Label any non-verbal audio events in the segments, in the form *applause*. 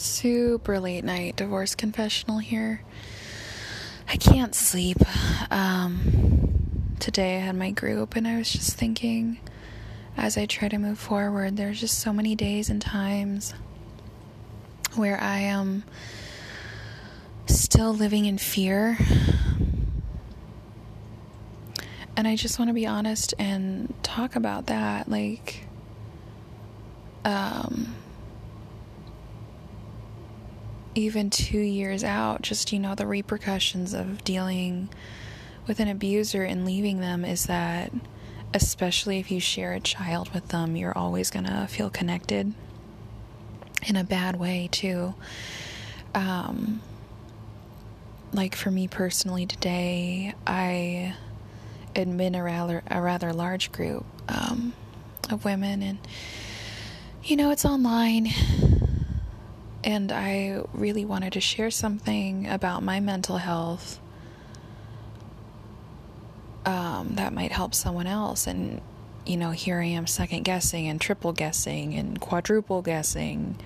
super late night divorce confessional here. I can't sleep. Um, today I had my group, and I was just thinking as I try to move forward, there's just so many days and times where I am still living in fear. And I just want to be honest and talk about that. Like, um, even two years out, just, you know, the repercussions of dealing with an abuser and leaving them is that, especially if you share a child with them, you're always to feel connected in a bad way, too. Um, like for me personally today, I admit a rather, a rather large group um, of women, and you know, it's online and I really wanted to share something about my mental health um, that might help someone else. And, you know, here I am second guessing and triple guessing and quadruple guessing.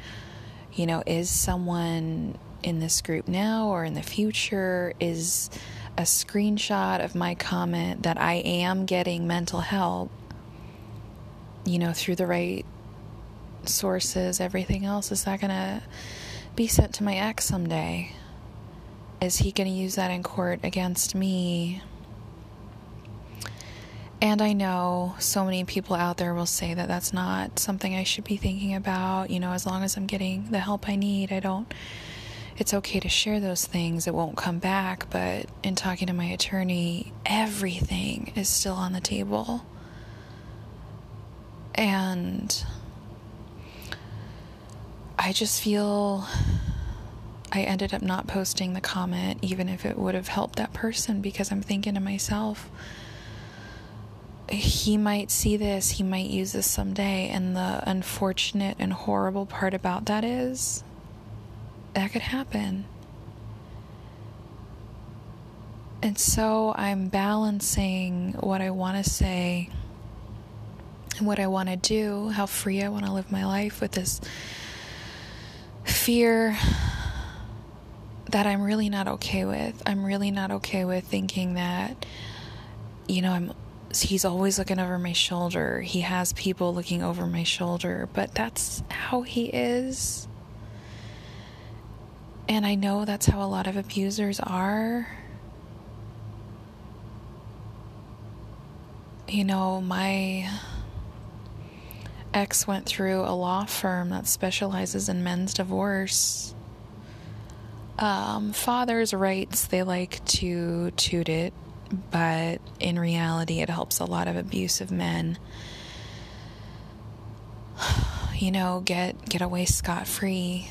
You know, is someone in this group now or in the future? Is a screenshot of my comment that I am getting mental help, you know, through the right sources, everything else, is that going to be sent to my ex someday? Is he going to use that in court against me? And I know so many people out there will say that that's not something I should be thinking about. You know, as long as I'm getting the help I need, I don't. It's okay to share those things, it won't come back. But in talking to my attorney, everything is still on the table. And I just feel I ended up not posting the comment, even if it would have helped that person, because I'm thinking to myself, he might see this, he might use this someday. And the unfortunate and horrible part about that is that could happen. And so I'm balancing what I want to say and what I want to do, how free I want to live my life with this fear that I'm really not okay with. I'm really not okay with thinking that, you know, I'm. He's always looking over my shoulder. He has people looking over my shoulder, but that's how he is. And I know that's how a lot of abusers are. You know, my ex went through a law firm that specializes in men's divorce. Um, father's rights, they like to toot it, but in reality, it helps a lot of abusive men, *sighs* you know, get get away scot free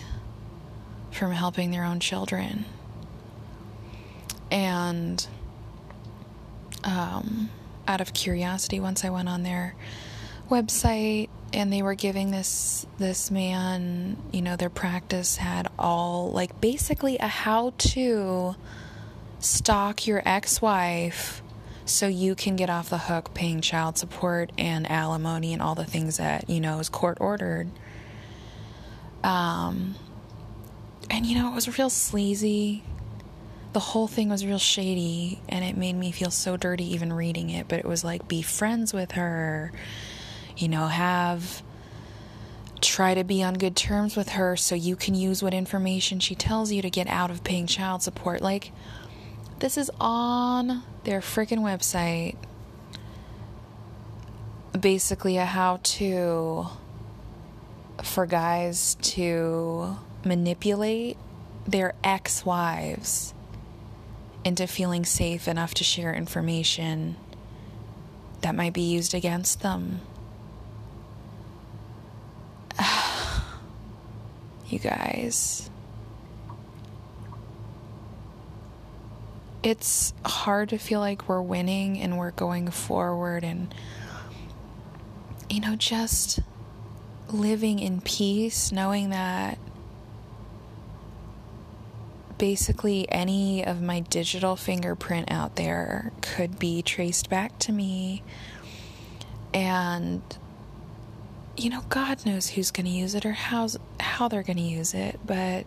from helping their own children. And um, out of curiosity, once I went on their website and they were giving this this man, you know, their practice had all like basically a how to stalk your ex-wife so you can get off the hook paying child support and alimony and all the things that, you know, is court ordered. Um and you know, it was real sleazy. The whole thing was real shady and it made me feel so dirty even reading it, but it was like be friends with her you know, have try to be on good terms with her so you can use what information she tells you to get out of paying child support. Like, this is on their freaking website. Basically, a how to for guys to manipulate their ex wives into feeling safe enough to share information that might be used against them. You guys. It's hard to feel like we're winning and we're going forward and, you know, just living in peace, knowing that basically any of my digital fingerprint out there could be traced back to me. And, you know, God knows who's going to use it or how, how they're going to use it, but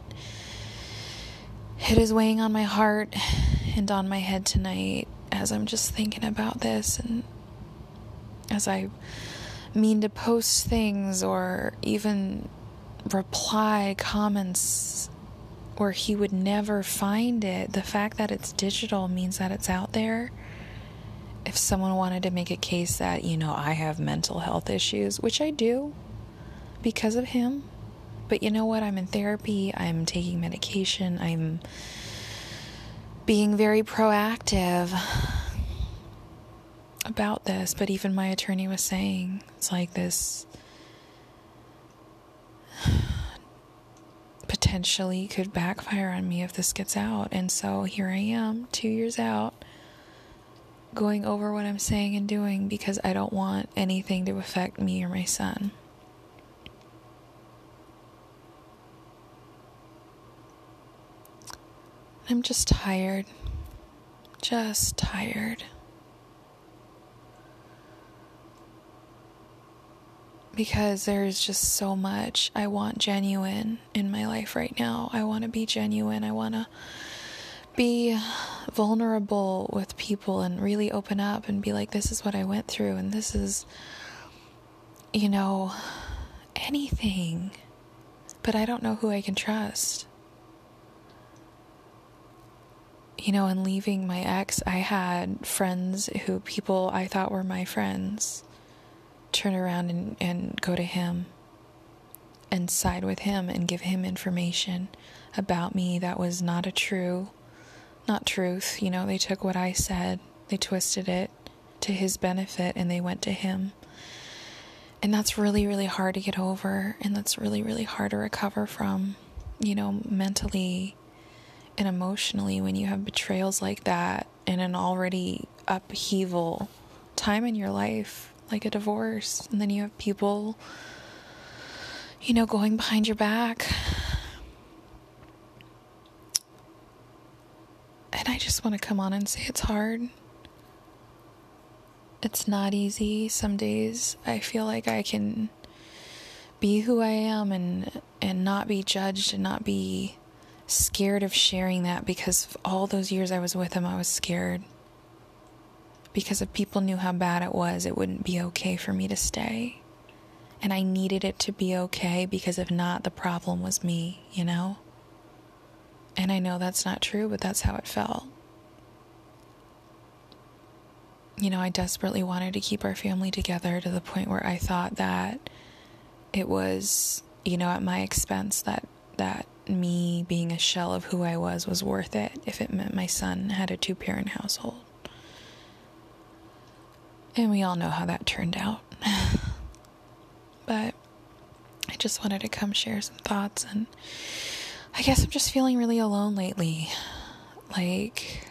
it is weighing on my heart and on my head tonight as I'm just thinking about this and as I mean to post things or even reply comments where he would never find it. The fact that it's digital means that it's out there. If someone wanted to make a case that, you know, I have mental health issues, which I do because of him, but you know what? I'm in therapy, I'm taking medication, I'm being very proactive about this. But even my attorney was saying it's like this potentially could backfire on me if this gets out. And so here I am, two years out, going over what I'm saying and doing because I don't want anything to affect me or my son. I'm just tired. Just tired. Because there's just so much I want genuine in my life right now. I want to be genuine. I want to be vulnerable with people and really open up and be like, this is what I went through, and this is, you know, anything. But I don't know who I can trust you know, in leaving my ex, I had friends who people I thought were my friends turn around and, and go to him and side with him and give him information about me that was not a true, not truth. You know, they took what I said, they twisted it to his benefit, and they went to him. And that's really, really hard to get over, and that's really, really hard to recover from, you know, mentally and emotionally when you have betrayals like that in an already upheaval time in your life, like a divorce, and then you have people, you know, going behind your back. And I just want to come on and say it's hard. It's not easy. Some days I feel like I can be who I am and and not be judged and not be scared of sharing that because all those years I was with him, I was scared. Because if people knew how bad it was, it wouldn't be okay for me to stay. And I needed it to be okay because if not, the problem was me, you know? And I know that's not true, but that's how it felt. You know, I desperately wanted to keep our family together to the point where I thought that it was, you know, at my expense that that me being a shell of who I was was worth it if it meant my son had a two parent household. And we all know how that turned out. *laughs* but I just wanted to come share some thoughts, and I guess I'm just feeling really alone lately. Like,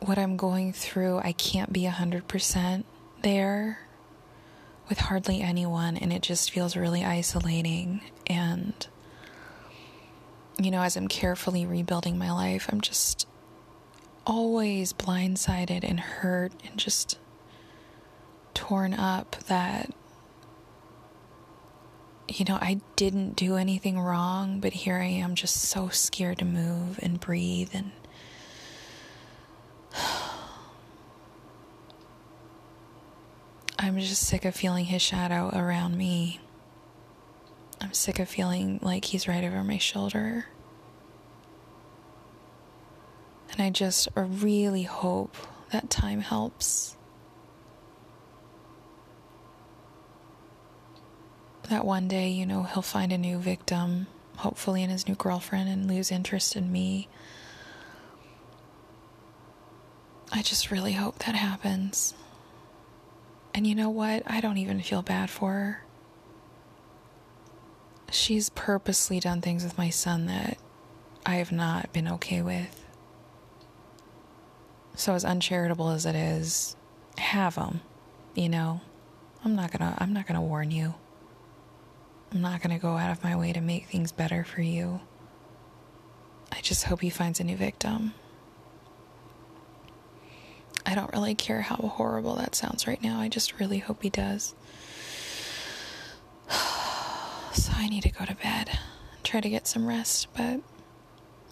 what I'm going through, I can't be 100% there with hardly anyone, and it just feels really isolating. And you know, as I'm carefully rebuilding my life, I'm just always blindsided and hurt and just torn up that, you know, I didn't do anything wrong, but here I am just so scared to move and breathe and. *sighs* I'm just sick of feeling his shadow around me. I'm sick of feeling like he's right over my shoulder. And I just really hope that time helps. That one day, you know, he'll find a new victim, hopefully in his new girlfriend, and lose interest in me. I just really hope that happens. And you know what? I don't even feel bad for her she's purposely done things with my son that I have not been okay with. So as uncharitable as it is, have them. You know, I'm not gonna. I'm not gonna warn you. I'm not gonna go out of my way to make things better for you. I just hope he finds a new victim. I don't really care how horrible that sounds right now. I just really hope he does. So I need to go to bed, and try to get some rest, but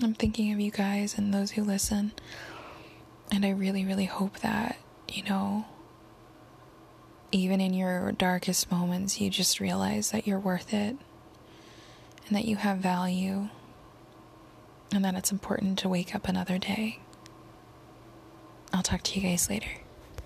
I'm thinking of you guys and those who listen. And I really, really hope that, you know, even in your darkest moments, you just realize that you're worth it and that you have value and that it's important to wake up another day. I'll talk to you guys later.